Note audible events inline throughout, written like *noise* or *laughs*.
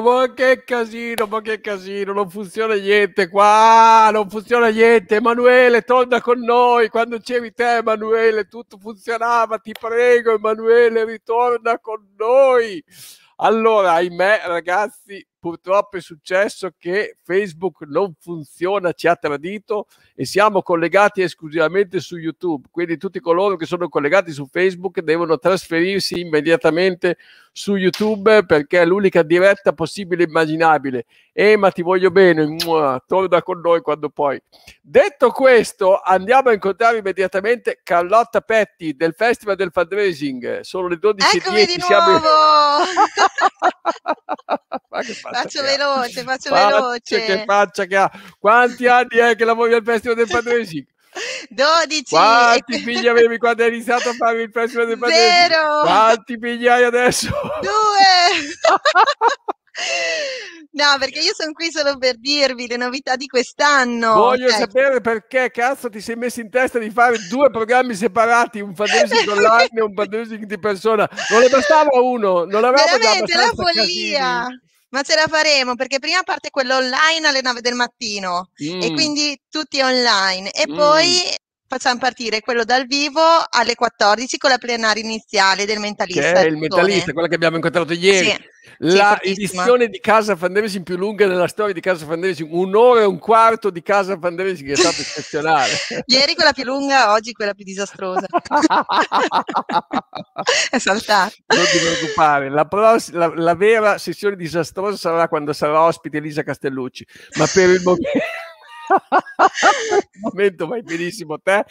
Ma che casino, ma che casino, non funziona niente qua, non funziona niente. Emanuele, torna con noi. Quando c'eri te, Emanuele, tutto funzionava. Ti prego, Emanuele, ritorna con noi. Allora, ahimè, ragazzi, purtroppo è successo che Facebook non funziona, ci ha tradito e siamo collegati esclusivamente su YouTube. Quindi tutti coloro che sono collegati su Facebook devono trasferirsi immediatamente su YouTube perché è l'unica diretta possibile e immaginabile. E ma ti voglio bene, Mua, torna con noi quando poi. Detto questo, andiamo a incontrare immediatamente Carlotta Petti del Festival del Fundraising. Sono le 12.10. Eccomi di siamo... nuovo! *laughs* Faccia faccio veloce, faccio Faccia veloce. Che faccia che ha. Quanti anni è che lavori al Festival del Fundraising? *laughs* 12 Quanti figli avevi quando hai iniziato a fare il Festival del Fundraising? Zero! Quanti figli hai adesso? Due! *laughs* No, perché io sono qui solo per dirvi le novità di quest'anno. Voglio Cioè, sapere perché cazzo ti sei messo in testa di fare due programmi separati, un fundraising *laughs* online e un fundraising di persona. Non ne bastava uno, non avevamo veramente la follia. casini. Ma ce la faremo perché prima parte quello online alle 9 del mattino e Mm, quindi tutti online e mm. poi facciamo partire quello dal vivo alle 14 con la plenaria iniziale del Che mentalista. è il mentalista, quella che abbiamo incontrato ieri. Sì, sì, La fortissima. edizione di Casa Fundraising più lunga nella storia di Casa Fundraising, un'ora e un quarto di Casa Fundraising, è stato eccezionale. *laughs* Ieri quella più lunga, oggi quella più disastrosa. *laughs* È saltata. Non ti preoccupare, la, pross- la- la vera sessione disastrosa sarà quando sarà ospite Elisa Castellucci, ma per il momento, momento vai benissimo te.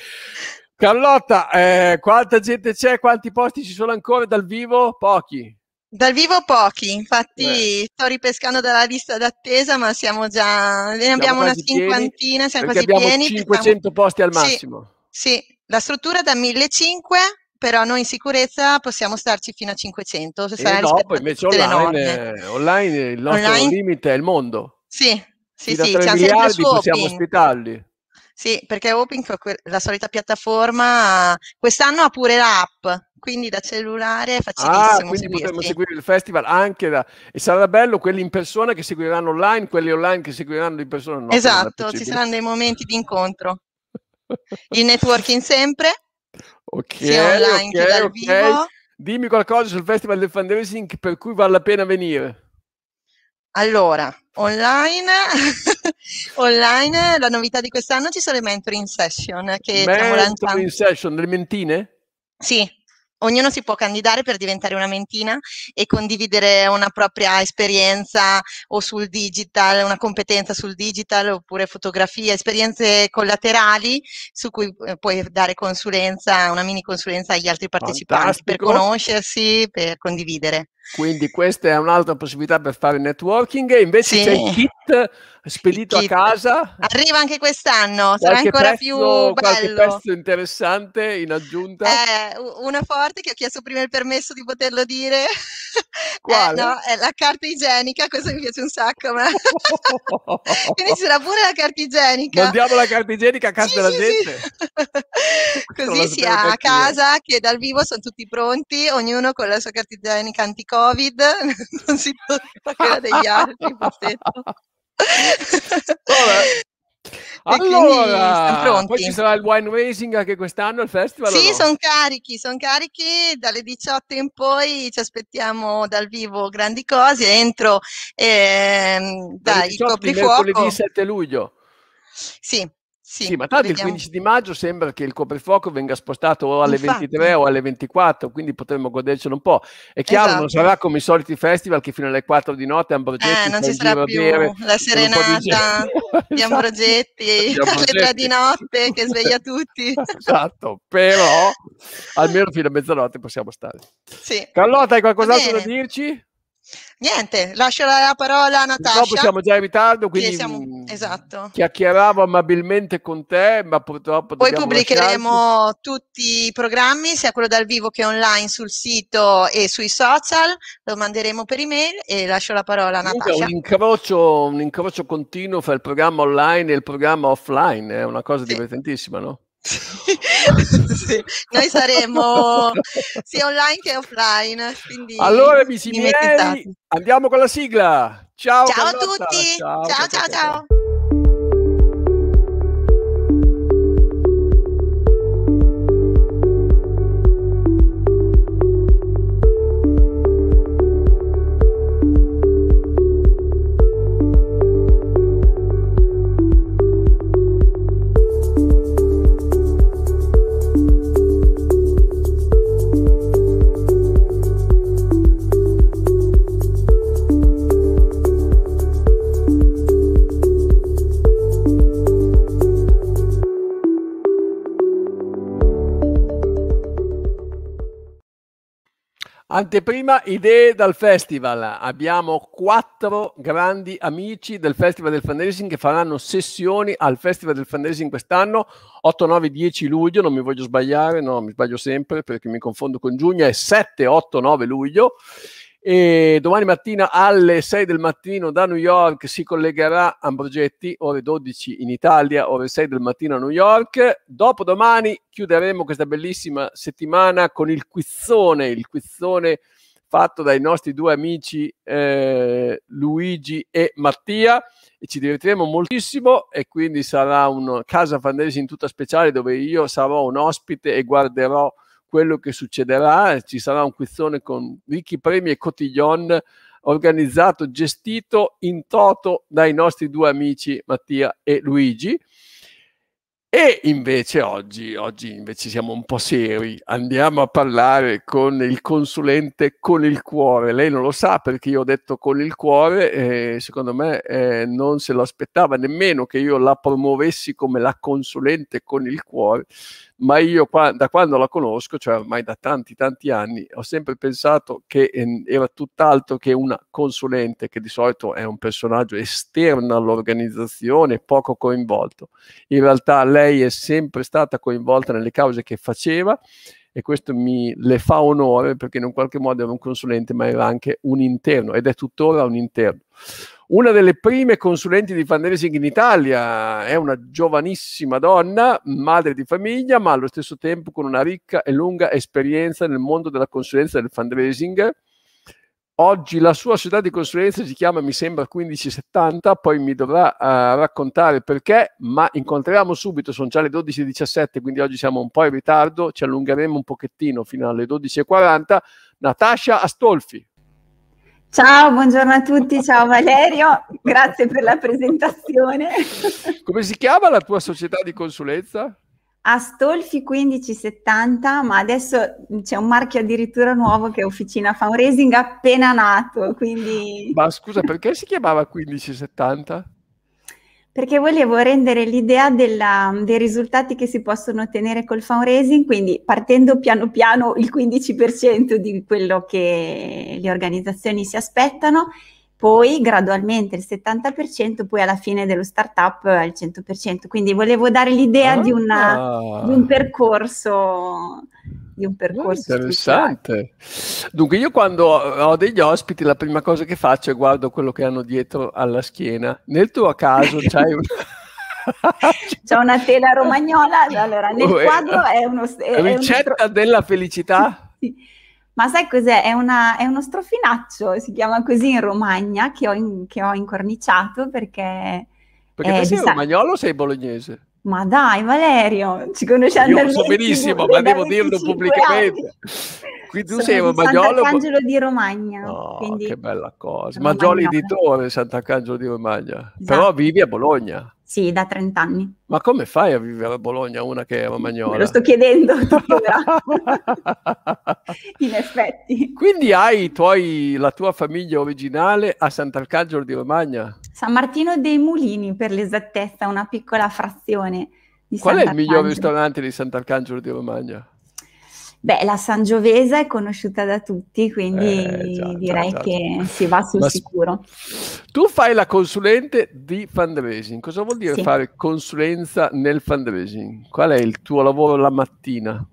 Carlotta, eh, quanta gente c'è? Quanti posti ci sono ancora dal vivo? Pochi. Dal vivo pochi, infatti Beh. sto ripescando dalla lista d'attesa, ma siamo già, ne abbiamo una cinquantina, siamo perché quasi abbiamo pieni. 500 posti al Sì, massimo. sì, la struttura da 1500, però noi in sicurezza possiamo starci fino a 500, se E sarà dopo rispettato invece online, eh, online il nostro Online? limite è il mondo. Sì, sì, sì, 3 siamo sempre miliardi su possiamo ospitarli. Sì, perché que- la solita piattaforma, quest'anno ha pure l'app, quindi da cellulare è Ah, facilissimo quindi potremmo seguirti. seguire il festival anche da... E sarà bello quelli in persona che seguiranno online, quelli online che seguiranno in persona. No, Esatto, ci saranno dei momenti di incontro. *laughs* Il networking sempre, Ok, sia online che ok, dal ok. vivo. Dimmi qualcosa sul festival del fundraising per cui vale la pena venire. Allora, online, *laughs* online, la novità di quest'anno ci sono le mentoring session che stiamo Mentoring session, nelle mentine? Sì, ognuno si può candidare per diventare una mentina e condividere una propria esperienza o sul digital, una competenza sul digital oppure fotografia, esperienze collaterali su cui eh, puoi dare consulenza, una mini consulenza agli altri partecipanti per Fantastico. conoscersi, per condividere. Quindi questa è un'altra possibilità per fare networking. Invece Sì. c'è il kit spedito kit. a casa. Arriva anche quest'anno, sarà Qualche ancora pezzo, più qualche bello. pezzo interessante in aggiunta. Eh, u- uno forte che ho chiesto prima il permesso di poterlo dire. *laughs* Eh, Quale? no, è la carta igienica, questo mi piace un sacco. ma- *laughs* *laughs* Quindi c'era pure la carta igienica. Mandiamo la carta igienica a casa Sì, della sì, gente. Così sapevo sia a casa che dal vivo sono tutti pronti, ognuno con la sua carta igienica anti-Covid, *laughs* non si può quella degli *laughs* altri, *laughs* siamo Allora, poi ci sarà il wine racing anche quest'anno al festival? Sì, no? sono carichi, sono carichi, dalle 18 in poi ci aspettiamo dal vivo grandi cose, entro Dalle dai, il 18 di coprifuoco. mercoledì 7 luglio. Sì, sì, Sì, ma tanto il vediamo. 15 di maggio sembra che il coprifuoco venga spostato o alle Infatti. 23 o alle 24, quindi potremmo godercelo un po'. È chiaro, non Esatto. sarà come i soliti festival che fino alle 4 di notte Ambrogetti Eh, non ci sarà più bere la di serenata *laughs* di Esatto. Ambrogetti Di *laughs* alle 3 di Ambrogetti. notte che sveglia tutti. *laughs* Esatto, però almeno fino a mezzanotte possiamo stare. Sì, Carlotta, hai qualcos'altro da dirci? Niente, lascio la, la parola a Purtroppo Natascia. siamo già in ritardo, quindi siamo- mh, esatto. chiacchieravo amabilmente con te, ma purtroppo Poi pubblicheremo tutti i programmi, sia quello dal vivo che online sul sito e sui social, lo manderemo per email e lascio la parola a Natascia. un incrocio, un incrocio continuo fra il programma online e il programma offline, è una cosa Sì. divertentissima, no? Sì, noi saremo sia online che offline. allora, amici miei, andiamo con la sigla. Ciao, ciao a tutti. ciao, ciao. ciao. ciao. Anteprima idee dal festival. Abbiamo quattro grandi amici del Festival del Fundraising che faranno sessioni al Festival del Fundraising quest'anno, 8, 9, 10 luglio, non mi voglio sbagliare, no, mi sbaglio sempre perché mi confondo con giugno, è 7, 8, 9 luglio e domani mattina alle 6 del mattino da New York si collegherà Ambrogetti, ore 12 in Italia, ore 6 del mattino a New York. Dopodomani chiuderemo questa bellissima settimana con il quizzone, il quizzone fatto dai nostri due amici eh, Luigi e Mattia e ci divertiremo moltissimo e quindi sarà una casa in tutta speciale dove io sarò un ospite e guarderò quello che succederà. Ci sarà un quizzone con ricchi premi e cotillon organizzato, gestito in toto dai nostri due amici Mattia e Luigi. E invece oggi, oggi invece siamo un po' seri, andiamo a parlare con il consulente con il cuore. Lei non lo sa perché io ho detto con il cuore e secondo me eh, non se lo aspettava nemmeno che io la promuovessi come la consulente con il cuore ma io qua, da quando la conosco, cioè ormai da tanti tanti anni, ho sempre pensato che eh, era tutt'altro che una consulente, che di solito è un personaggio esterno all'organizzazione, poco coinvolto. In realtà lei è sempre stata coinvolta nelle cause che faceva e questo mi le fa onore perché in un qualche modo era un consulente, ma era anche un interno ed è tuttora un interno. Una delle prime consulenti di fundraising in Italia è una giovanissima donna, madre di famiglia, ma allo stesso tempo con una ricca e lunga esperienza nel mondo della consulenza del fundraising. Oggi la sua società di consulenza si chiama, mi sembra, 1570, poi mi dovrà uh, raccontare perché, ma incontriamo subito, sono già le 12.17, quindi oggi siamo un po' in ritardo, ci allungheremo un pochettino fino alle 12.40. Natascia Astolfi. Ciao, buongiorno a tutti, ciao Valerio, grazie per la *laughs* presentazione. Come si chiama la tua società di consulenza? Astolfi 1570, ma adesso c'è un marchio addirittura nuovo che è Officina Fundraising appena nato, quindi... Ma scusa, perché si chiamava 1570? perché volevo rendere l'idea della, dei risultati che si possono ottenere col fundraising, quindi partendo piano piano il 15% di quello che le organizzazioni si aspettano, poi gradualmente il 70%, poi alla fine dello startup il 100%. Quindi volevo dare l'idea ah. di, una, di un percorso di un ah, percorso. interessante. Dunque, io quando ho degli ospiti, la prima cosa che faccio è guardo quello che hanno dietro alla schiena. Nel tuo caso c'hai un... *laughs* C'è una tela romagnola, allora nel quadro è uno... È ricetta uno... della felicità? sì. Ma sai cos'è? È, una, è, uno strofinaccio, si chiama così in Romagna, che ho, in, che ho incorniciato perché... Perché te sei romagnolo o sei bolognese? Ma dai, Valerio, ci conosciamo Io so benissimo, ma devo dirlo pubblicamente. *laughs* Quindi tu sei un Magnolo. Sant'Arcangelo di Romagna. Oh, che bella cosa. Maggioli editore Sant'Arcangelo di Romagna. Esatto. Però vivi a Bologna. Sì, da 30 anni. Ma come fai a vivere a Bologna una che è romagnola? Me lo sto chiedendo *laughs* In effetti. Quindi hai tuoi, la tua famiglia originale a Sant'Arcangelo di Romagna? San Martino dei Mulini, per l'esattezza, una piccola frazione di Qual è il miglior ristorante di Sant'Arcangelo di Romagna? Beh, la Sangiovese è conosciuta da tutti, quindi eh, già, direi già, già. che si va sul Ma sicuro. Tu fai la consulente di fundraising. Cosa vuol dire sì. fare consulenza nel fundraising? Qual è il tuo lavoro la mattina?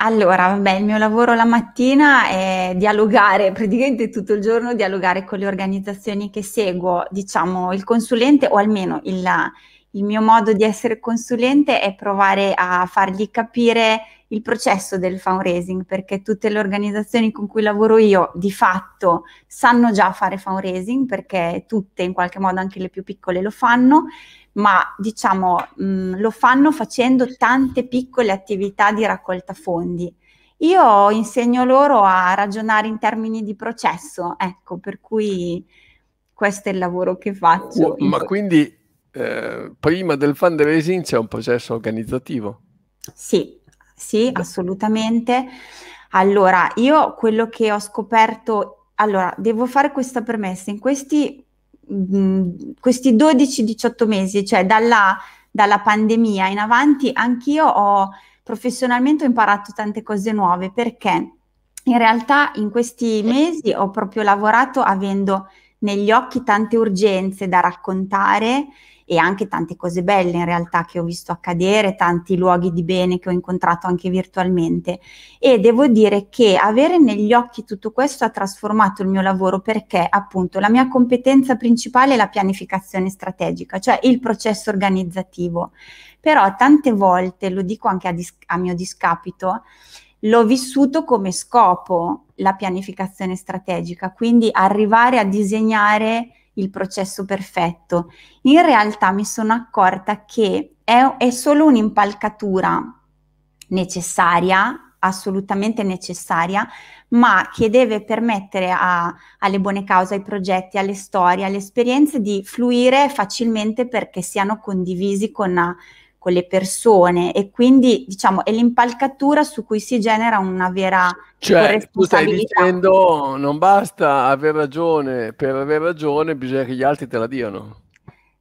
Allora, vabbè, il mio lavoro la mattina è dialogare, praticamente tutto il giorno dialogare con le organizzazioni che seguo, diciamo il consulente o almeno il, il mio modo di essere consulente è provare a fargli capire il processo del fundraising, perché tutte le organizzazioni con cui lavoro io di fatto sanno già fare fundraising, perché tutte in qualche modo anche le più piccole lo fanno, ma diciamo mh, lo fanno facendo tante piccole attività di raccolta fondi. Io insegno loro a ragionare in termini di processo, ecco, per cui questo è il lavoro che faccio. Uh, ma quindi eh, prima del fundraising c'è un processo organizzativo? Sì, sì, assolutamente. Allora, io quello che ho scoperto, allora, devo fare questa premessa, in questi, mh, mm, questi 12-18 mesi, cioè dalla, dalla pandemia in avanti, anch'io ho professionalmente ho imparato tante cose nuove perché in realtà in questi mesi ho proprio lavorato avendo negli occhi tante urgenze da raccontare e anche tante cose belle in realtà che ho visto accadere, tanti luoghi di bene che ho incontrato anche virtualmente. E devo dire che avere negli occhi tutto questo ha trasformato il mio lavoro perché appunto la mia competenza principale è la pianificazione strategica, cioè il processo organizzativo, però tante volte, lo dico anche a, dis- a mio discapito, l'ho vissuto come scopo la pianificazione strategica, quindi arrivare a disegnare il processo perfetto. In realtà mi sono accorta che è, è solo un'impalcatura necessaria, assolutamente necessaria, ma che deve permettere a, alle buone cause, ai progetti, alle storie, alle esperienze di fluire facilmente perché siano condivisi con, con le persone e quindi diciamo è l'impalcatura su cui si genera una vera cioè tu stai dicendo non basta aver ragione per aver ragione bisogna che gli altri te la diano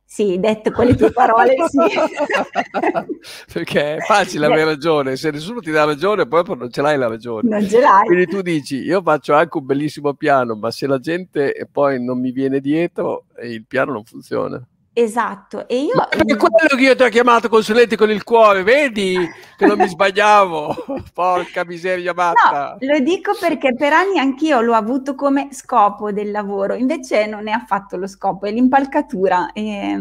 sì, detto con le tue parole, sì. *laughs* Perché è facile avere ragione, se nessuno ti dà ragione, poi non ce l'hai la ragione. Non ce l'hai. Quindi tu dici, io faccio anche un bellissimo piano, ma se la gente poi non mi viene dietro, il piano non funziona. Esatto, e io... Ma per quello che io ti ho chiamato consulente con il cuore, vedi che non mi *laughs* sbagliavo, porca miseria matta. No, lo dico perché per anni anch'io l'ho avuto come scopo del lavoro, invece non è affatto lo scopo, è l'impalcatura. È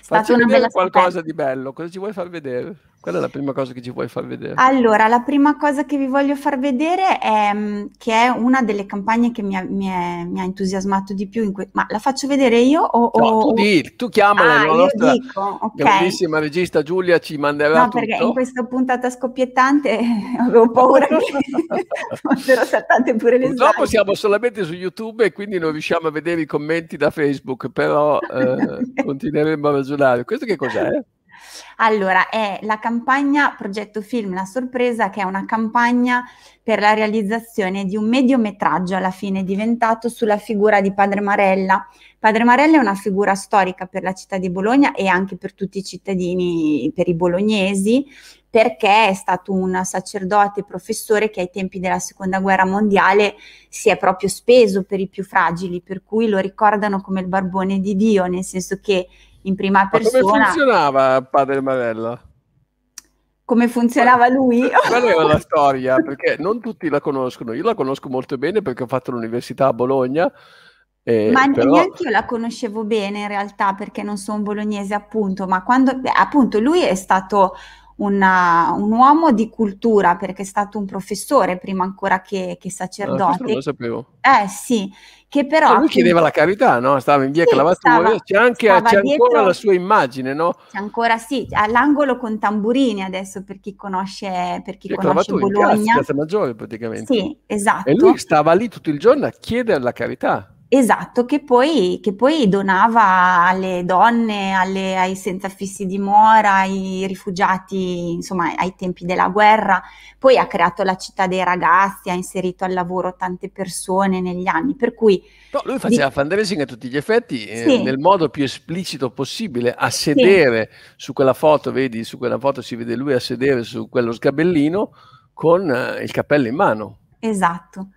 stata una bella qualcosa scoperta. di bello, cosa ci vuoi far vedere? Qual è la prima cosa che ci vuoi far vedere? Allora, la prima cosa che vi voglio far vedere è mm, che è una delle campagne che mi ha, mi è, mi ha entusiasmato di più. Que- ma la faccio vedere io o... No, tu, di, tu chiamala, ah, la nostra dico, okay. grandissima regista Giulia ci manderà No, perché in questa puntata scoppiettante *laughs* avevo paura che *laughs* fossero saltate pure le Purtroppo slide. siamo solamente su YouTube e quindi non riusciamo a vedere i commenti da Facebook, però eh, *laughs* continueremo a ragionare. Questo che cos'è? Allora, è la campagna Progetto Film La Sorpresa, che è una campagna per la realizzazione di un mediometraggio alla fine diventato sulla figura di Padre Marella. Padre Marella è una figura storica per la città di Bologna e anche per tutti i cittadini, per i bolognesi, perché è stato un sacerdote professore che ai tempi della seconda guerra mondiale si è proprio speso per i più fragili, per cui lo ricordano come il barbone di Dio, nel senso che in prima persona. Ma come funzionava Padre Marella? Come funzionava lui? Qual era la *laughs* storia? Perché non tutti la conoscono. Io la conosco molto bene perché ho fatto l'università a Bologna. Eh, ma però... neanche io la conoscevo bene in realtà perché non sono bolognese appunto, ma quando beh, appunto lui è stato una, un uomo di cultura perché è stato un professore prima ancora che, che sacerdote. Ah, non lo sapevo. Eh sì, che però... lui appunto, chiedeva la carità, no? Stava in via sì, Clavatoria, c'è, anche, c'è dietro, ancora la sua immagine, no? C'è ancora, sì, all'angolo con tamburini adesso per chi conosce, per chi conosce Bologna. In piazza Maggiore praticamente. Sì, esatto. E lui stava lì tutto il giorno a chiedere la carità. Esatto, che poi, che poi donava alle donne, alle, ai senza fissi dimora, ai rifugiati, insomma, ai tempi della guerra. Poi ha creato la città dei ragazzi, ha inserito al lavoro tante persone negli anni, per cui... No, lui faceva di... fundraising a tutti gli effetti eh, sì. nel modo più esplicito possibile, a sedere sì. su quella foto, vedi, su quella foto si vede lui a sedere su quello sgabellino con eh, il cappello in mano. Esatto.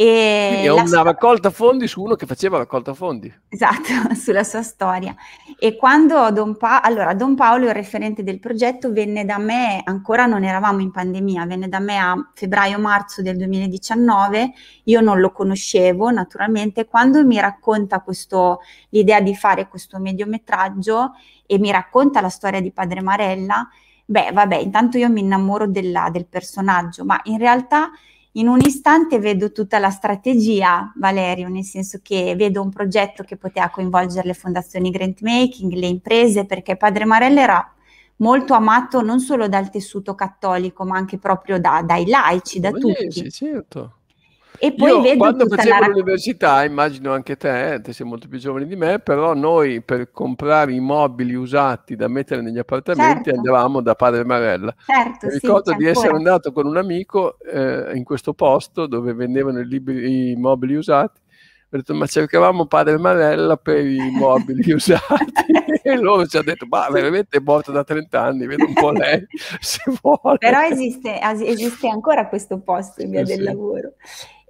E è una raccolta fondi su uno che faceva raccolta fondi. Esatto, *laughs* sulla sua storia. E quando Don, pa- allora, Don Paolo, il referente del progetto, venne da me, ancora non eravamo in pandemia, venne da me a febbraio-marzo del 2019, io non lo conoscevo naturalmente, quando mi racconta questo, l'idea di fare questo mediometraggio e mi racconta la storia di Padre Marella, beh vabbè, intanto io mi innamoro della, del personaggio, ma in realtà in un istante vedo tutta la strategia, Valerio, nel senso che vedo un progetto che poteva coinvolgere le fondazioni grant making, le imprese, perché Padre Marella era molto amato non solo dal tessuto cattolico, ma anche proprio da, dai laici, da tutti. Sì, certo. E poi Io, vedo quando facevo la... l'università, immagino anche te, te sei molto più giovane di me, però noi per comprare i mobili usati da mettere negli appartamenti Certo. andavamo da Padre Marella. Certo, Mi sì, ricordo c'è di essere ancora. andato con un amico eh, in questo posto dove vendevano i, libri- i mobili usati. Ho detto, ma cercavamo Padre Marella per i mobili *laughs* usati. e loro ci hanno detto, ma veramente è morto da 30 anni, vedo un po' lei, *laughs* se vuole. Però esiste, esiste ancora questo posto in via Sì, del sì. lavoro.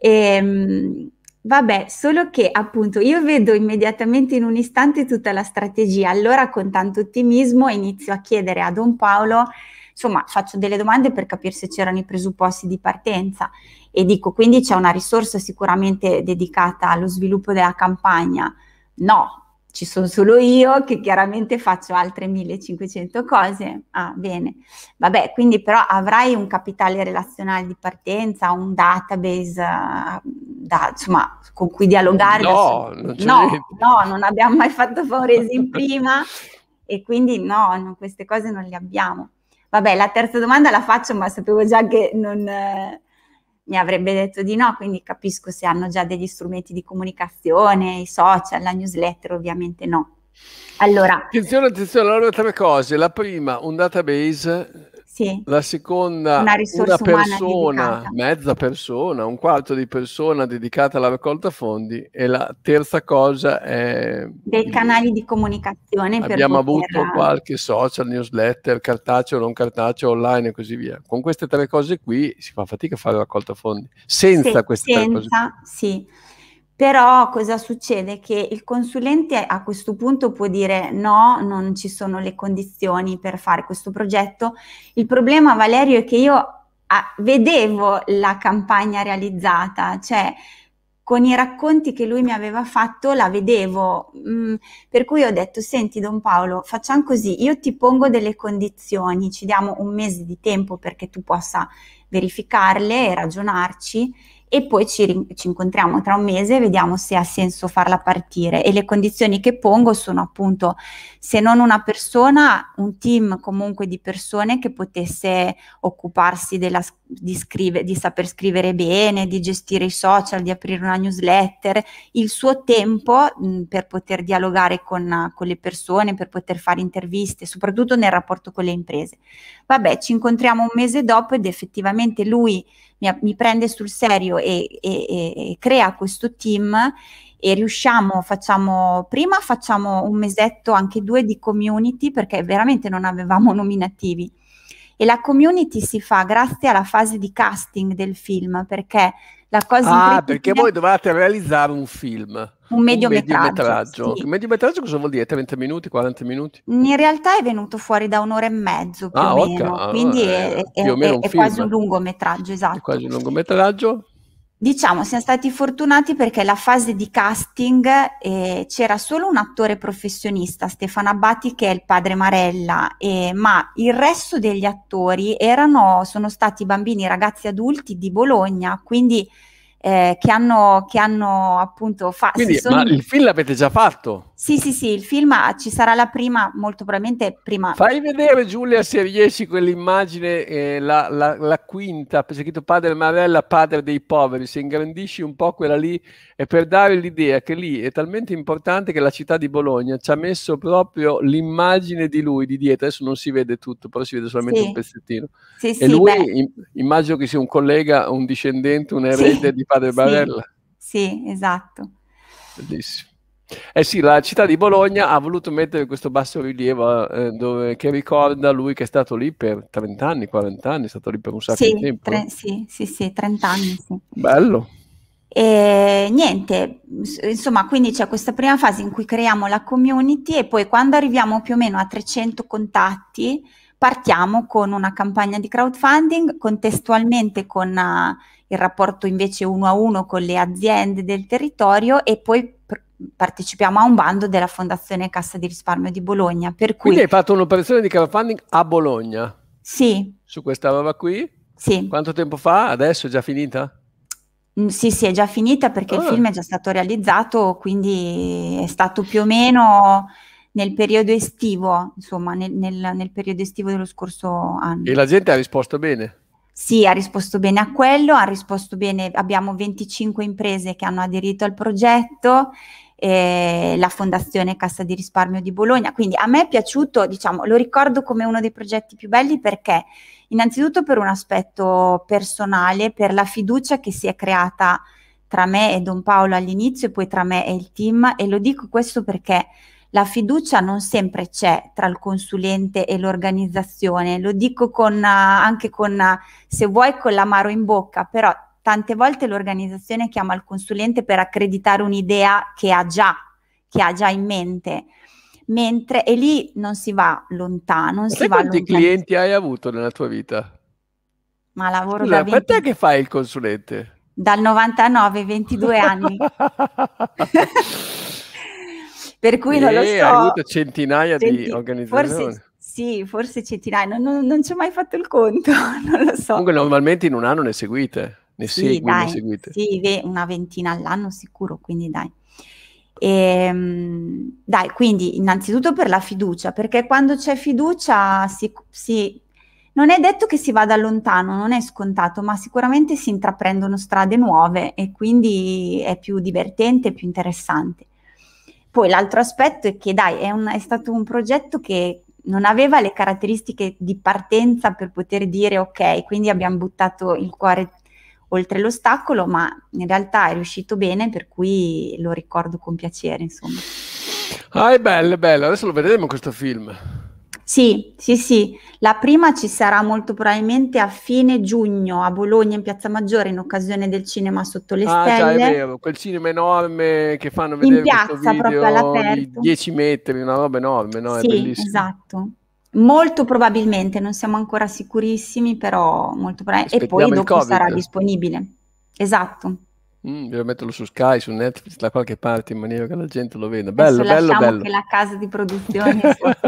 Ehm, vabbè, solo che appunto io vedo immediatamente in un istante tutta la strategia. Allora con tanto ottimismo inizio a chiedere a Don Paolo, insomma, faccio delle domande per capire se c'erano i presupposti di partenza e dico, quindi c'è una risorsa sicuramente dedicata allo sviluppo della campagna? No, ci sono solo io che chiaramente faccio altre 1500 cose. Ah, bene. Vabbè, quindi però avrai un capitale relazionale di partenza, un database eh, da- insomma, con cui dialogare. No, non no, no, non abbiamo mai fatto fundraising *laughs* prima e quindi no, no, queste cose non le abbiamo. Vabbè, la terza domanda la faccio, ma sapevo già che non, eh, mi avrebbe detto di no, quindi capisco se hanno già degli strumenti di comunicazione, i social, la newsletter, ovviamente no. Allora, Attenzione, attenzione, allora tre cose. La prima, un database. Sì, La seconda, Una una persona, dedicata. mezza persona, un quarto di persona dedicata alla raccolta fondi. E la terza cosa è... dei canali di comunicazione Abbiamo poter... avuto qualche social, newsletter, cartaceo, non cartaceo, online e così via. Con queste tre cose qui si fa fatica a fare la raccolta fondi. Senza Se- queste tre cose. senza, sì. Però cosa succede? Che il consulente a questo punto può dire no, non ci sono le condizioni per fare questo progetto. Il problema, Valerio, è che io ah, vedevo la campagna realizzata, cioè con i racconti che lui mi aveva fatto la vedevo, mm, per cui ho detto, senti Don Paolo, facciamo così, io ti pongo delle condizioni, ci diamo un mese di tempo perché tu possa verificarle e ragionarci e poi ci, ci incontriamo tra un mese e vediamo se ha senso farla partire. E le condizioni che pongo sono appunto, se non una persona, un team comunque di persone che potesse occuparsi della, di, scrive- di saper scrivere bene, di gestire i social, di aprire una newsletter, il suo tempo mh, per poter dialogare con, con le persone, per poter fare interviste, soprattutto nel rapporto con le imprese. Vabbè, ci incontriamo un mese dopo ed effettivamente lui mi, mi prende sul serio e, e- e- e crea questo team e riusciamo, facciamo, prima facciamo un mesetto, anche due di community perché veramente non avevamo nominativi e la community si fa grazie alla fase di casting del film perché la cosa Ah, perché voi dovevate realizzare un film. Un mediometraggio, mediometraggio. sì. Un mediometraggio cosa vuol dire? 30 minuti, 40 minuti? In realtà è venuto fuori da un'ora e mezzo più Ah, o meno, allora quindi è è, è- o meno è- è quasi un lungometraggio, È esatto. quasi un lungometraggio. Diciamo, siamo stati fortunati perché la fase di casting eh, c'era solo un attore professionista, Stefano Abbati, che è il padre Marella, eh, ma il resto degli attori erano, sono stati bambini, ragazzi adulti di Bologna, quindi eh, che hanno, che hanno appunto fatto... Quindi, ma il film l'avete già fatto? Sì, sì, sì, il film ci sarà la prima, molto probabilmente prima... Fai vedere Giulia se riesci quell'immagine, eh, la, la- la quinta, c'è scritto padre Marella, padre dei poveri, se ingrandisci un po' quella lì è per dare l'idea che lì è talmente importante che la città di Bologna ci ha messo proprio l'immagine di lui di dietro, adesso non si vede tutto, però si vede solamente Sì. un pezzettino. Sì, E sì, lui beh, im- immagino che sia un collega, un discendente, un erede di padre. Marella. sì, esatto. Bellissimo. Eh sì, la città di Bologna ha voluto mettere questo basso rilievo eh, dove- che ricorda lui che è stato lì per 30 anni, 40 anni, è stato lì per un sacco di Sì, tempo. tre- no? sì, sì, sì, 30 anni, sì. Bello. E niente, insomma, quindi c'è questa prima fase in cui creiamo la community e poi quando arriviamo più o meno a 300 contatti partiamo con una campagna di crowdfunding, contestualmente con uh, il rapporto invece uno a uno con le aziende del territorio e poi pr- partecipiamo a un bando della Fondazione Cassa di Risparmio di Bologna. Per cui... Quindi hai fatto un'operazione di crowdfunding a Bologna? Sì. Su questa roba qui? Sì. Quanto tempo fa? Adesso è già finita? Mm, sì, sì, è già finita perché il Ah. film è già stato realizzato, quindi è stato più o meno nel periodo estivo, insomma, nel, nel- nel periodo estivo dello scorso anno. E la gente ha risposto bene? Sì, ha risposto bene a quello, ha risposto bene, abbiamo 25 imprese che hanno aderito al progetto, eh, la Fondazione Cassa di Risparmio di Bologna, quindi a me è piaciuto, diciamo, lo ricordo come uno dei progetti più belli perché innanzitutto per un aspetto personale, per la fiducia che si è creata tra me e Don Paolo all'inizio e poi tra me e il team. E lo dico questo perché la fiducia non sempre c'è tra il consulente e l'organizzazione, lo dico con, eh, anche con, eh, se vuoi, con l'amaro in bocca, però tante volte l'organizzazione chiama il consulente per accreditare un'idea che ha già, che ha già in mente, mentre e lì non si va lontano, non si va quanti lontano, clienti hai avuto nella tua vita? ma lavoro Scusa, da 20 quant'è che fai il consulente? dal 99, 22 *laughs* anni, *laughs* per cui non lo Eh, so. hai avuto centinaia di Centi- organizzazioni. Forse sì, forse centinaia, non, non- non ci ho mai fatto il conto, *laughs* non lo so. Comunque normalmente in un anno ne seguite, ne Sì, segui, ne dai, seguite. sì, ve- una ventina all'anno sicuro, quindi dai. Ehm, dai, quindi innanzitutto per la fiducia, perché quando c'è fiducia si, si- non è detto che si vada lontano, non è scontato, ma sicuramente si intraprendono strade nuove e quindi è più divertente, più interessante. Poi l'altro aspetto è che, dai, è, un- è stato un progetto che non aveva le caratteristiche di partenza per poter dire ok, quindi abbiamo buttato il cuore oltre l'ostacolo, ma in realtà è riuscito bene, per cui lo ricordo con piacere, insomma. Ah, è bello, è bello. Adesso lo vedremo questo film. Sì, sì, sì. La prima ci sarà molto probabilmente a fine giugno a Bologna in Piazza Maggiore in occasione del cinema sotto le Ah, già, è stelle. vero, quel cinema enorme che fanno In vedere piazza, questo proprio video di all'aperto. 10 metri, una roba enorme, no? Sì, esatto. Molto probabilmente, non siamo ancora sicurissimi, però molto probabilmente. E poi dopo sarà disponibile. Esatto. Mm, devo metterlo su Sky, su Netflix, da qualche parte in maniera che la gente lo veda. Adesso Bello, bello, bello. che la casa di produzione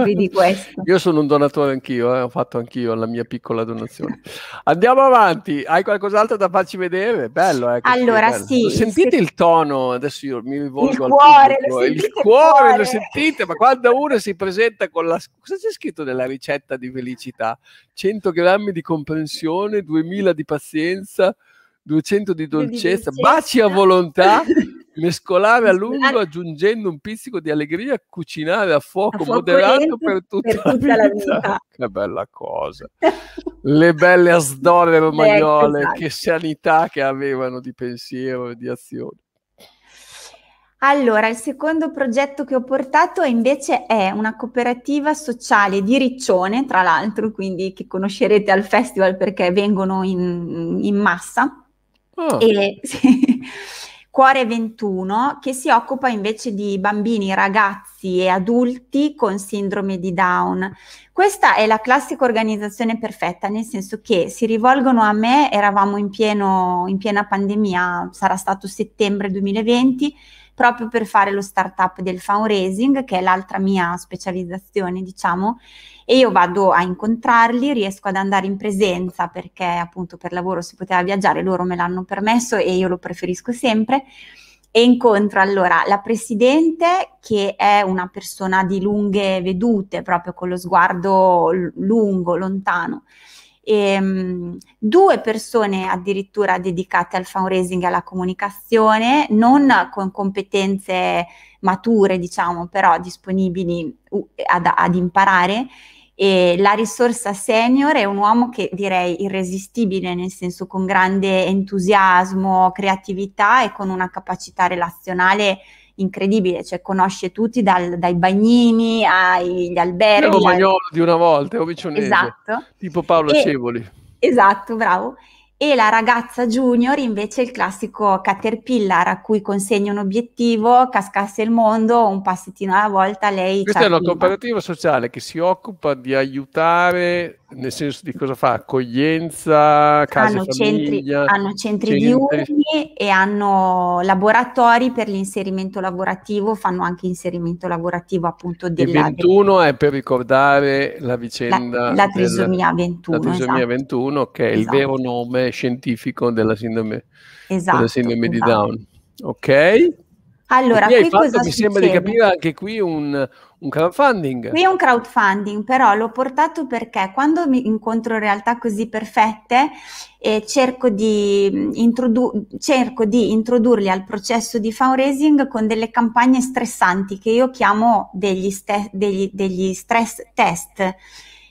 si di *laughs* questo. Io sono un donatore anch'io, eh, ho fatto anch'io la mia piccola donazione. Andiamo avanti, hai qualcos'altro da farci vedere? Bello, eh, Allora, bello. sì, Lo sentite se- il tono? Adesso io mi rivolgo Il al cuore, pubblico. lo il il cuore, lo cuore? sentite? Ma quando uno si presenta con la... Cosa c'è scritto nella ricetta di felicità? 100 grammi di comprensione, 2000 di pazienza, 200 di dolcezza, baci a volontà, *laughs* mescolare a lungo Mescolare- aggiungendo un pizzico di allegria, cucinare a fuoco, A fuoco moderato per tutta, per tutta la vita. vita. *laughs* Che bella cosa. *laughs* Le belle asdole romagnole, esatto. che sanità che avevano di pensiero e di azione. Allora, il secondo progetto che ho portato invece è una cooperativa sociale di Riccione, tra l'altro, quindi che conoscerete al festival perché vengono in, in massa. Ah, E, *laughs* sì, Cuore 21, che si occupa invece di bambini, ragazzi e adulti con sindrome di Down. Questa è la classica organizzazione perfetta, nel senso che si rivolgono a me, eravamo in, pieno, in piena pandemia, sarà stato settembre 2020, proprio per fare lo startup del fundraising, che è l'altra mia specializzazione, diciamo, e io vado a incontrarli, riesco ad andare in presenza perché appunto per lavoro si poteva viaggiare, loro me l'hanno permesso e io lo preferisco sempre. E incontro allora la presidente che è una persona di lunghe vedute, proprio con lo sguardo lungo, lontano. Ehm, due persone addirittura dedicate al fundraising e alla comunicazione, non con competenze mature, diciamo, però disponibili ad, ad imparare. E la risorsa senior è un uomo che direi irresistibile, nel senso con grande entusiasmo, creatività e con una capacità relazionale incredibile, cioè conosce tutti dal- dai bagnini agli Io alberghi. ero ai- Magnolo di una volta, ero vicionese, Esatto. tipo Paolo E- Cevoli. Esatto, bravo. e la ragazza junior invece è il classico caterpillar a cui consegna un obiettivo, cascasse il mondo, un passettino alla volta, lei... Questa è una cooperativa sociale che si occupa di aiutare, nel senso di cosa fa? Accoglienza, case hanno famiglia... Centri, hanno centri, diurni e hanno laboratori per l'inserimento lavorativo, fanno anche inserimento lavorativo appunto della... E 21 è per ricordare la vicenda... La, la trisomia 21. La trisomia esatto. 21 che è esatto. il vero nome scientifico della sindrome, esatto, della sindrome esatto. di Down. Ok? Allora, qui fatto, mi sembra di capire anche qui un, un, crowdfunding. Qui è un crowdfunding, però l'ho portato perché quando mi incontro realtà così perfette eh, cerco, di introdu- cerco di introdurli al processo di fundraising con delle campagne stressanti che io chiamo degli, ste- degli, degli stress test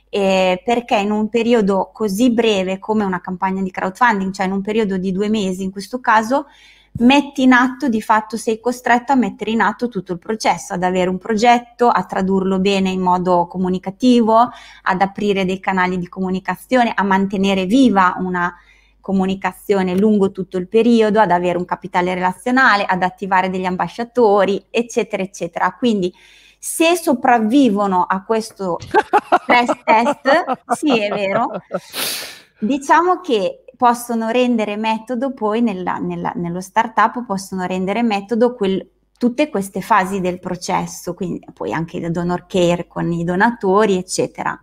eh, perché in un periodo così breve come una campagna di crowdfunding, cioè in un periodo di due mesi in questo caso, metti in atto, di fatto sei costretto a mettere in atto tutto il processo, ad avere un progetto, a tradurlo bene in modo comunicativo, ad aprire dei canali di comunicazione, a mantenere viva una comunicazione lungo tutto il periodo, ad avere un capitale relazionale, ad attivare degli ambasciatori, eccetera, eccetera. Quindi se sopravvivono a questo *laughs* stress test, sì è vero, diciamo che possono rendere metodo poi nella, nella, nello startup, possono rendere metodo quel, tutte queste fasi del processo, quindi poi anche il donor care con i donatori, eccetera.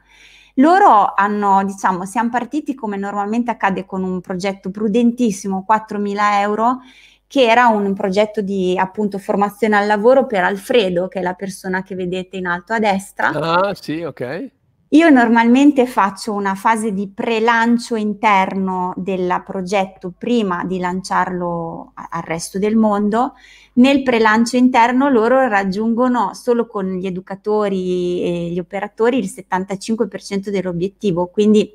Loro hanno, diciamo, siamo partiti come normalmente accade con un progetto prudentissimo, 4.000 euro, che era un progetto di appunto formazione al lavoro per Alfredo, che è la persona che vedete in alto a destra. Ah, sì, ok. Io normalmente faccio una fase di pre-lancio interno del progetto prima di lanciarlo al resto del mondo. Nel pre-lancio interno loro raggiungono solo con gli educatori e gli operatori il 75% dell'obiettivo, quindi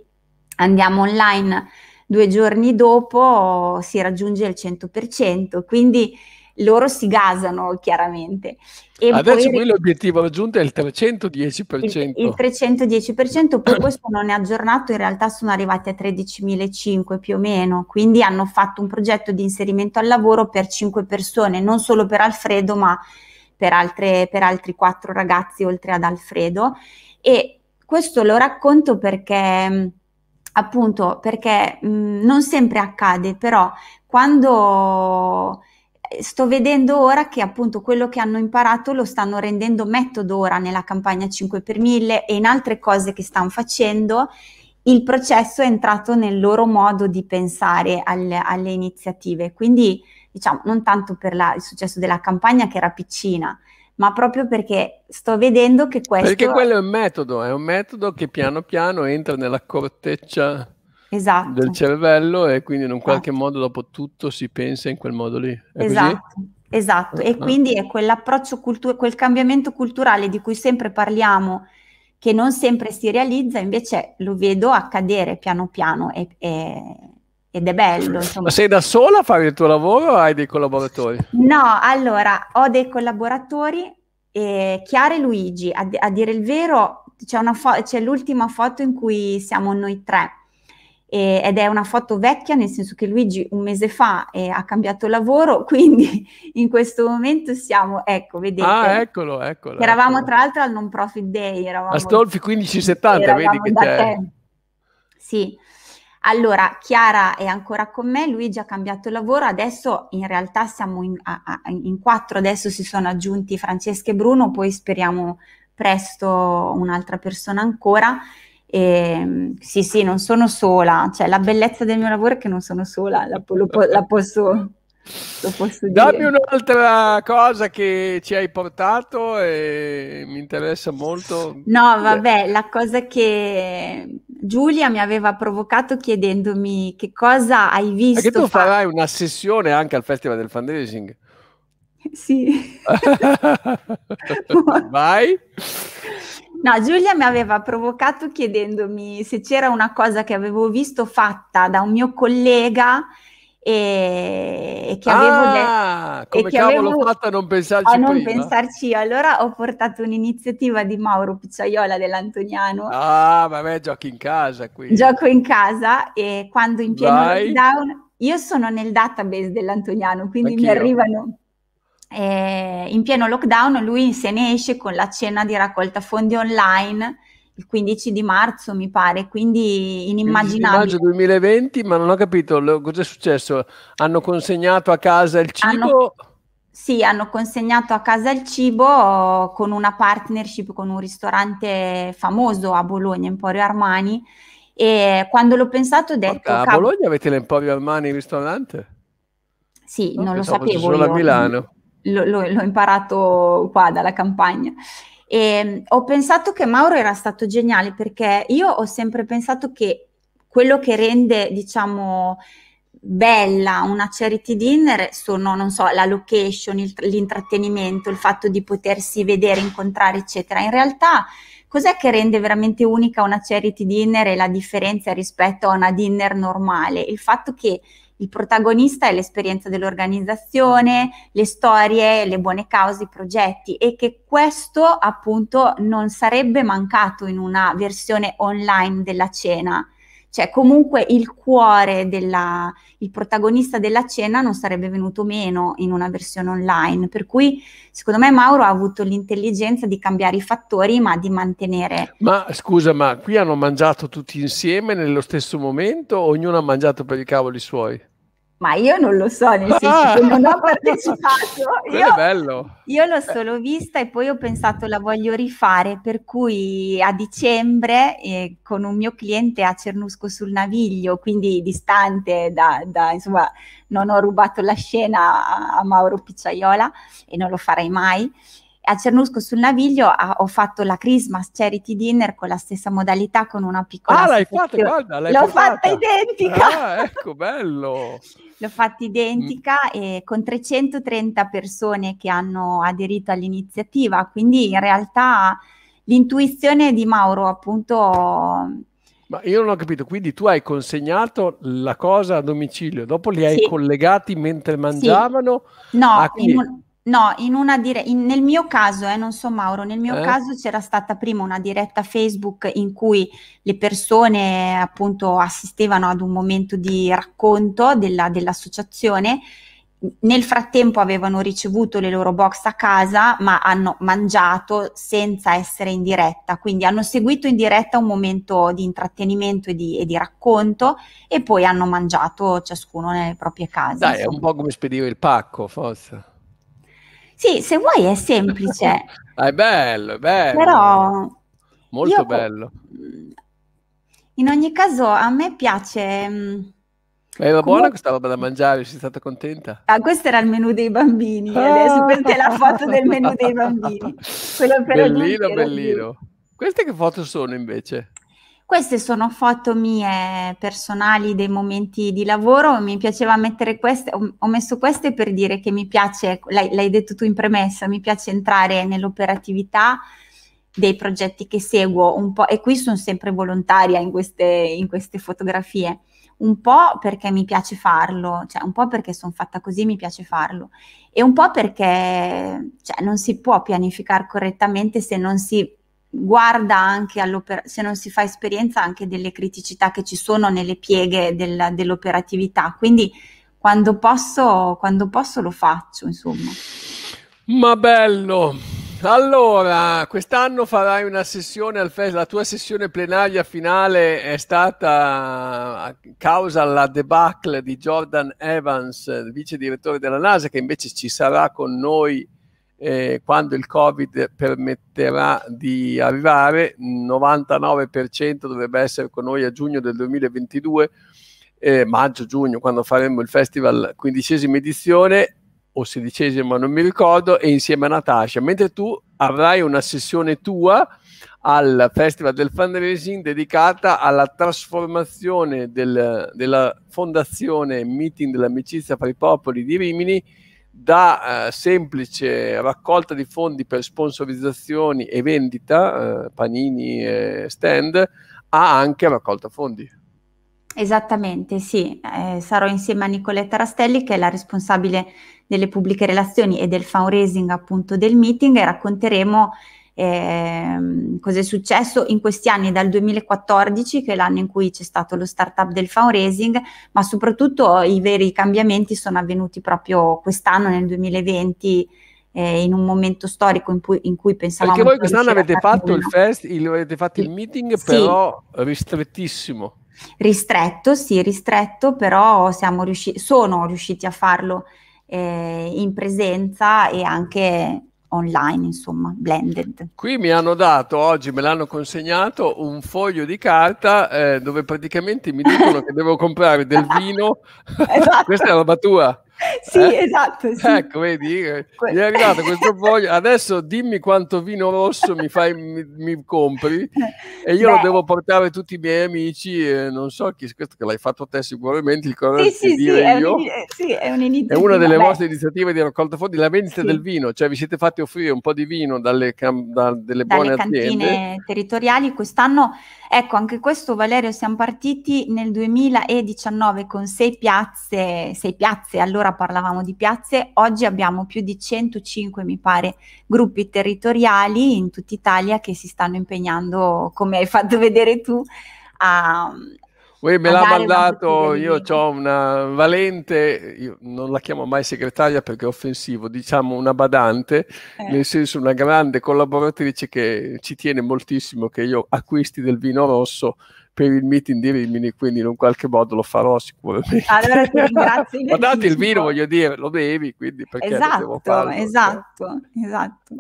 andiamo online due giorni dopo si raggiunge il 100%, quindi loro si gasano chiaramente. E Adesso poi, l'obiettivo raggiunto è il 310%. Il, il 310%, poi questo non è aggiornato, in realtà sono arrivati a 13.500 più o meno, quindi hanno fatto un progetto di inserimento al lavoro per 5 persone, non solo per Alfredo, ma per, altre, per altri 4 ragazzi oltre ad Alfredo. E questo lo racconto perché appunto perché mh, mhmm, non sempre accade, però quando sto vedendo ora che appunto quello che hanno imparato lo stanno rendendo metodo ora nella campagna 5 per 1000 e in altre cose che stanno facendo, il processo è entrato nel loro modo di pensare alle, alle iniziative. Quindi diciamo non tanto per la, il successo della campagna che era piccina, ma proprio perché sto vedendo che questo... Perché quello è un metodo, è un metodo che piano piano entra nella corteccia esatto. del cervello e quindi in un qualche esatto. modo dopo tutto si pensa in quel modo lì. È esatto. Così? Esatto, e ah. quindi è quell'approccio culturale, quel cambiamento culturale di cui sempre parliamo, che non sempre si realizza, invece lo vedo accadere piano piano e, e, ed è bello. Insomma. Ma sei da sola a fare il tuo lavoro o hai dei collaboratori? No, allora ho dei collaboratori, eh, Chiara e Luigi, a, a dire il vero c'è, fo- c'è, l'ultima foto in cui siamo noi tre eh, ed è una foto vecchia nel senso che Luigi un mese fa eh, ha cambiato lavoro, *laughs* quindi in questo momento siamo, ecco, vedete. Ah, eccolo, eccolo. Eravamo eccolo. tra l'altro al non profit day. Eravamo, a Stolfi 1570, vedi che c'è. Te. Sì. Allora, Chiara è ancora con me, Luigi ha cambiato lavoro, adesso in realtà siamo in, a, a, in quattro, adesso si sono aggiunti Francesca e Bruno, poi speriamo presto un'altra persona ancora. E, ehm, sì, sì, non sono sola, cioè la bellezza del mio lavoro è che non sono sola, la, lo, la posso, posso Dammi un'altra cosa che ci hai portato e mi interessa molto. No, vabbè, la cosa che Giulia mi aveva provocato chiedendomi che cosa hai visto. Perché tu fa... farai una sessione anche al Festival del Fundraising. Sì. *laughs* *laughs* Vai. No, Giulia mi aveva provocato chiedendomi se c'era una cosa che avevo visto fatta da un mio collega e, e che ah, avevo detto... come cavolo avevo, fatto a non pensarci a non prima? pensarci allora ho portato un'iniziativa di Mauro Picciaiola dell'Antoniano. Ah, vabbè, giochi in casa qui. Gioco in casa e quando in pieno Vai. lockdown... Io sono nel database dell'Antoniano, quindi Anch'io. mi arrivano... Eh, in pieno lockdown lui se ne esce con la cena di raccolta fondi online il 15 di marzo, mi pare, quindi inimmaginabile. 15 maggio 2020, ma non ho capito cosa è successo. Hanno consegnato a casa il cibo? Hanno, sì, hanno consegnato a casa il cibo con una partnership con un ristorante famoso a Bologna, Emporio Armani. E quando l'ho pensato ho detto... a Bologna avete l'Emporio Armani in ristorante? Sì, no, non lo sapevo. Solo io. a Milano. L- l'ho, l'ho imparato qua dalla campagna. E ehm, ho pensato che Mauro era stato geniale perché io ho sempre pensato che quello che rende, diciamo, bella una charity dinner sono, non so, la location, il, l'intrattenimento, il fatto di potersi vedere, incontrare, eccetera. In realtà, cos'è che rende veramente unica una charity dinner e la differenza rispetto a una dinner normale? Il fatto che il protagonista è l'esperienza dell'organizzazione, le storie, le buone cause, i progetti e che questo appunto non sarebbe mancato in una versione online della cena. Cioè comunque il cuore della, il protagonista della cena non sarebbe venuto meno in una versione online. Per cui secondo me Mauro ha avuto l'intelligenza di cambiare i fattori ma di mantenere... Ma scusa, ma qui hanno mangiato tutti insieme nello stesso momento o ognuno ha mangiato per i cavoli suoi? Ma io non lo so, nel senso che non ho partecipato. *laughs* Io. Io l'ho solo vista e poi ho pensato la voglio rifare, per cui a dicembre eh, con un mio cliente a Cernusco sul Naviglio, quindi distante da, da, insomma, non ho rubato la scena a, a Mauro Picciaiola e non lo farei mai a Cernusco sul Naviglio ha, ho fatto la Christmas Charity Dinner con la stessa modalità, con una piccola... Ah, l'hai fatta, guarda, l'hai L'ho portata. fatta identica! Ah, ecco, bello! *laughs* L'ho fatta identica mm. e con 330 persone che hanno aderito all'iniziativa, quindi in realtà l'intuizione di Mauro appunto... Ma dire- ho capito, quindi tu hai consegnato la cosa a domicilio, dopo li hai sì. collegati mentre mangiavano? Sì. No, in un, No, in una dire- in- nel mio caso, eh, non so Mauro, nel mio Eh? caso c'era stata prima una diretta Facebook in cui le persone appunto assistevano ad un momento di racconto della- dell'associazione. Nel frattempo avevano ricevuto le loro box a casa, ma hanno mangiato senza essere in diretta, quindi hanno seguito in diretta un momento di intrattenimento e di, e di racconto e poi hanno mangiato ciascuno nelle proprie case. Dai, è un po' come spedire il pacco, forse. Sì, se vuoi è semplice. *laughs* Ah, è bello, è bello. Però molto io, bello. In ogni caso a me piace... Mm, era buona questa roba da mangiare, sei stata contenta? Ah, questo era il menù dei bambini, adesso questa è la foto del menù dei bambini. *laughs* bellino, bellino. Queste che foto sono invece? Queste sono foto mie personali dei momenti di lavoro, mi piaceva mettere queste, ho, messo queste per dire che mi piace, l'hai, detto tu in premessa, mi piace entrare nell'operatività dei progetti che seguo un po' e qui sono sempre volontaria in queste, in queste fotografie un po' perché mi piace farlo, cioè un po' perché sono fatta così, mi piace farlo, e un po' perché cioè, non si può pianificare correttamente se non si guarda anche se non si fa esperienza anche delle criticità che ci sono nelle pieghe del, dell'operatività. Quindi quando posso, quando posso lo faccio, insomma. Ma bello! Allora, quest'anno farai una sessione al festival, la tua sessione plenaria finale è stata a causa la debacle di Jordan Evans, vice direttore della NASA, che invece ci sarà con noi eh, quando il Covid permetterà di arrivare, 99% dovrebbe essere con noi a giugno del 2022, eh, maggio-giugno, quando faremo il festival quindicesima edizione o sedicesima, non mi ricordo, e insieme a Natasha, mentre tu avrai una sessione tua al Festival del Fundraising dedicata alla trasformazione del, della fondazione Meeting dell'Amicizia fra i Popoli di Rimini da eh, semplice raccolta di fondi per sponsorizzazioni e vendita, eh, panini e stand, a anche raccolta fondi. Esattamente, sì. Eh, sarò insieme a Nicoletta Rastelli, che è la responsabile delle pubbliche relazioni e del fundraising appunto del meeting e racconteremo eh, cosa è successo in questi anni dal 2014, che è l'anno in cui c'è stato lo startup del fundraising, ma soprattutto i veri cambiamenti sono avvenuti proprio quest'anno, nel 2020, eh, in un momento storico in cui, in cui pensavamo... Perché voi quest'anno avete fatto, il, fest, il, avete fatto il meeting, sì. però ristrettissimo. Ristretto, sì, ristretto, però siamo riusciti, sono riusciti a farlo eh, in presenza e anche online, insomma, blended. Qui mi hanno dato, oggi me l'hanno consegnato, un foglio di carta eh, dove praticamente mi dicono *laughs* che devo comprare del vino. Esatto. Questa è roba tua. *laughs* Sì, eh? esatto. *laughs* Sì. Ecco, vedi, eh, mi è arrivato questo *laughs* foglio. Adesso dimmi quanto vino rosso mi, fai, mi, mi compri e io Beh. lo devo portare a tutti i miei amici. E non so chi, questo che l'hai fatto te sicuramente, il corretto sì, sì, dire sì, io. È, sì, è, un'iniziativa. È una delle Beh. vostre iniziative di raccolta fondi, la vendita sì. del vino, cioè vi siete fatti offrire un po' di vino dalle, cam- da, delle buone dalle aziende. cantine territoriali. Quest'anno Ecco, anche questo Valerio, siamo partiti nel 2019 con sei piazze, sei piazze, allora parlavamo di piazze, oggi abbiamo più di 105, mi pare, gruppi territoriali in tutta Italia che si stanno impegnando, come hai fatto vedere tu, a, Uè, me l'ha mandato, io ho una valente, io non la chiamo mai segretaria perché è offensivo, diciamo una badante, eh. nel senso una grande collaboratrice che ci tiene moltissimo che io acquisti del vino rosso per il meeting di Rimini, quindi in un qualche modo lo farò sicuramente. Allora ti *laughs* ringrazio. Ma date il vino, voglio dire, lo bevi, quindi perché esatto, devo farlo? Esatto, esatto.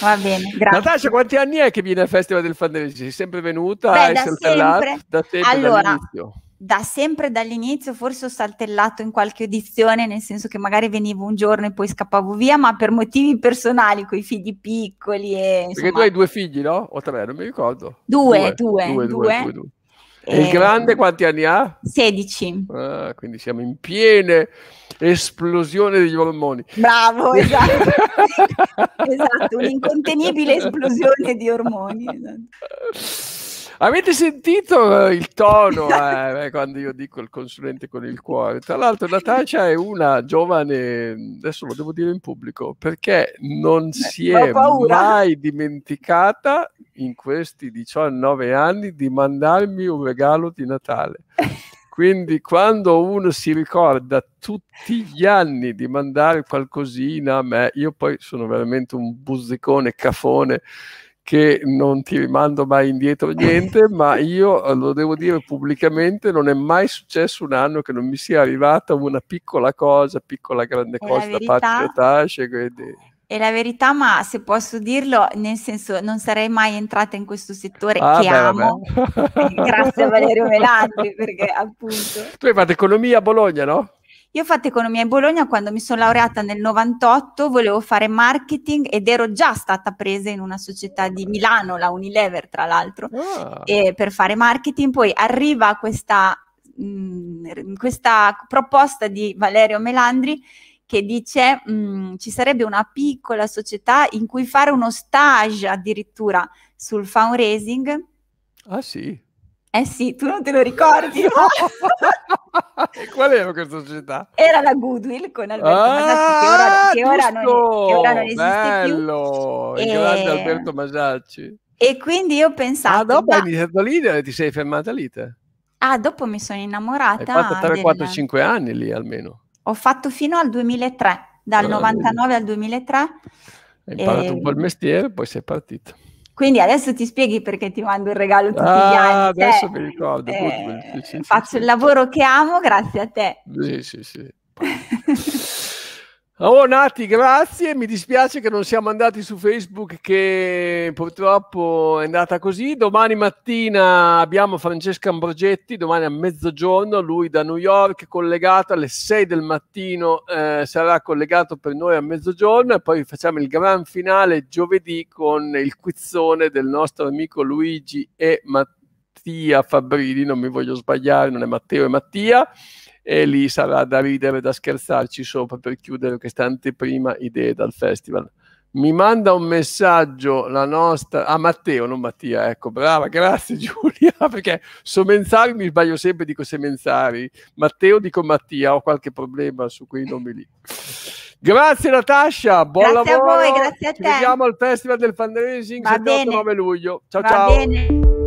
Va bene, *laughs* grazie. Natascia, quanti anni è che viene al Festival del Fantasy? Sei sempre venuta? Beh, da sempre. Da sempre allora, dall'inizio da sempre dall'inizio, forse ho saltellato in qualche audizione, nel senso che magari venivo un giorno e poi scappavo via, ma per motivi personali, con i figli piccoli. E, insomma... Perché tu hai due figli, no? O tre, non mi ricordo. Due, due, due. due, due, due e il grande quanti anni ha? 16. Ah, quindi siamo in piena esplosione degli ormoni. Bravo, *laughs* esatto. *laughs* esatto, un'incontenibile esplosione di ormoni. Esatto. Avete sentito eh, il tono *laughs* eh, quando io dico il consulente con il cuore? Tra l'altro Natascia è una giovane, adesso lo devo dire in pubblico, perché non si è mai dimenticata in questi 19 anni di mandarmi un regalo di Natale. Quindi quando uno si ricorda tutti gli anni di mandare qualcosina a me, io poi sono veramente un buzzicone cafone che non ti rimando mai indietro niente, *laughs* ma io eh, lo devo dire pubblicamente, non è mai successo un anno che non mi sia arrivata una piccola cosa, piccola grande cosa da parte di Natascia. Quindi... È la verità, ma se posso dirlo, nel senso non sarei mai entrata in questo settore ah, che beh, amo, *laughs* grazie a Valerio Melandri, perché appunto... Tu hai fatto economia a Bologna, no? Io ho fatto economia in Bologna quando mi sono laureata nel 98, volevo fare marketing ed ero già stata presa in una società di Milano, la Unilever tra l'altro, ah. per fare marketing. Poi arriva questa, mh, mm, questa proposta di Valerio Melandri che dice mh, mm, ci sarebbe una piccola società in cui fare uno stage addirittura sul fundraising. Ah sì. Eh sì, tu non te lo ricordi. *laughs* e qual era questa società? Era la Goodwill con Alberto ah, Masacci, che ora, che ora, non, che ora non esiste bello, più. Il e... Alberto Masacci. E quindi io ho pensato... Ah, dopo hai iniziato lì e ti sei fermata lì te? Ah, dopo mi sono innamorata. Hai fatto 3, del... 4, 5 anni lì almeno. Ho fatto fino al 2003, dal ah, 99 vedi. al 2003. Hai imparato e... un po' il mestiere, poi sei partito. Quindi adesso ti spieghi perché ti mando il regalo tutti ah, gli anni. Adesso cioè, mi ricordo. Eh, sì, sì, faccio sì, il lavoro che amo grazie a te. Sì, sì, sì. *laughs* Oh Nati, grazie. Mi dispiace che non siamo andati su Facebook, che purtroppo è andata così. Domani mattina abbiamo Francesca Ambrogetti, domani a mezzogiorno, lui da New York, collegato alle 6 del mattino, eh, sarà collegato per noi a mezzogiorno e poi facciamo il gran finale giovedì con il quizzone del nostro amico Luigi e Mattia Fabrini, non mi voglio sbagliare, non è Matteo e Mattia e lì sarà da ridere, da scherzarci sopra per chiudere questa anteprima idee dal festival. mi manda un messaggio la nostra a ah, Matteo, non Mattia, ecco, brava, grazie *laughs* Giulia, perché Somenzari mi sbaglio sempre, dico Semenzari, Matteo dico Mattia, ho qualche problema su quei nomi lì. Grazie Natascia, buon grazie lavoro. a voi, grazie a te. Ci vediamo al Festival del Fundraising 7-9 luglio. Ciao Va ciao. Bene.